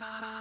Bye.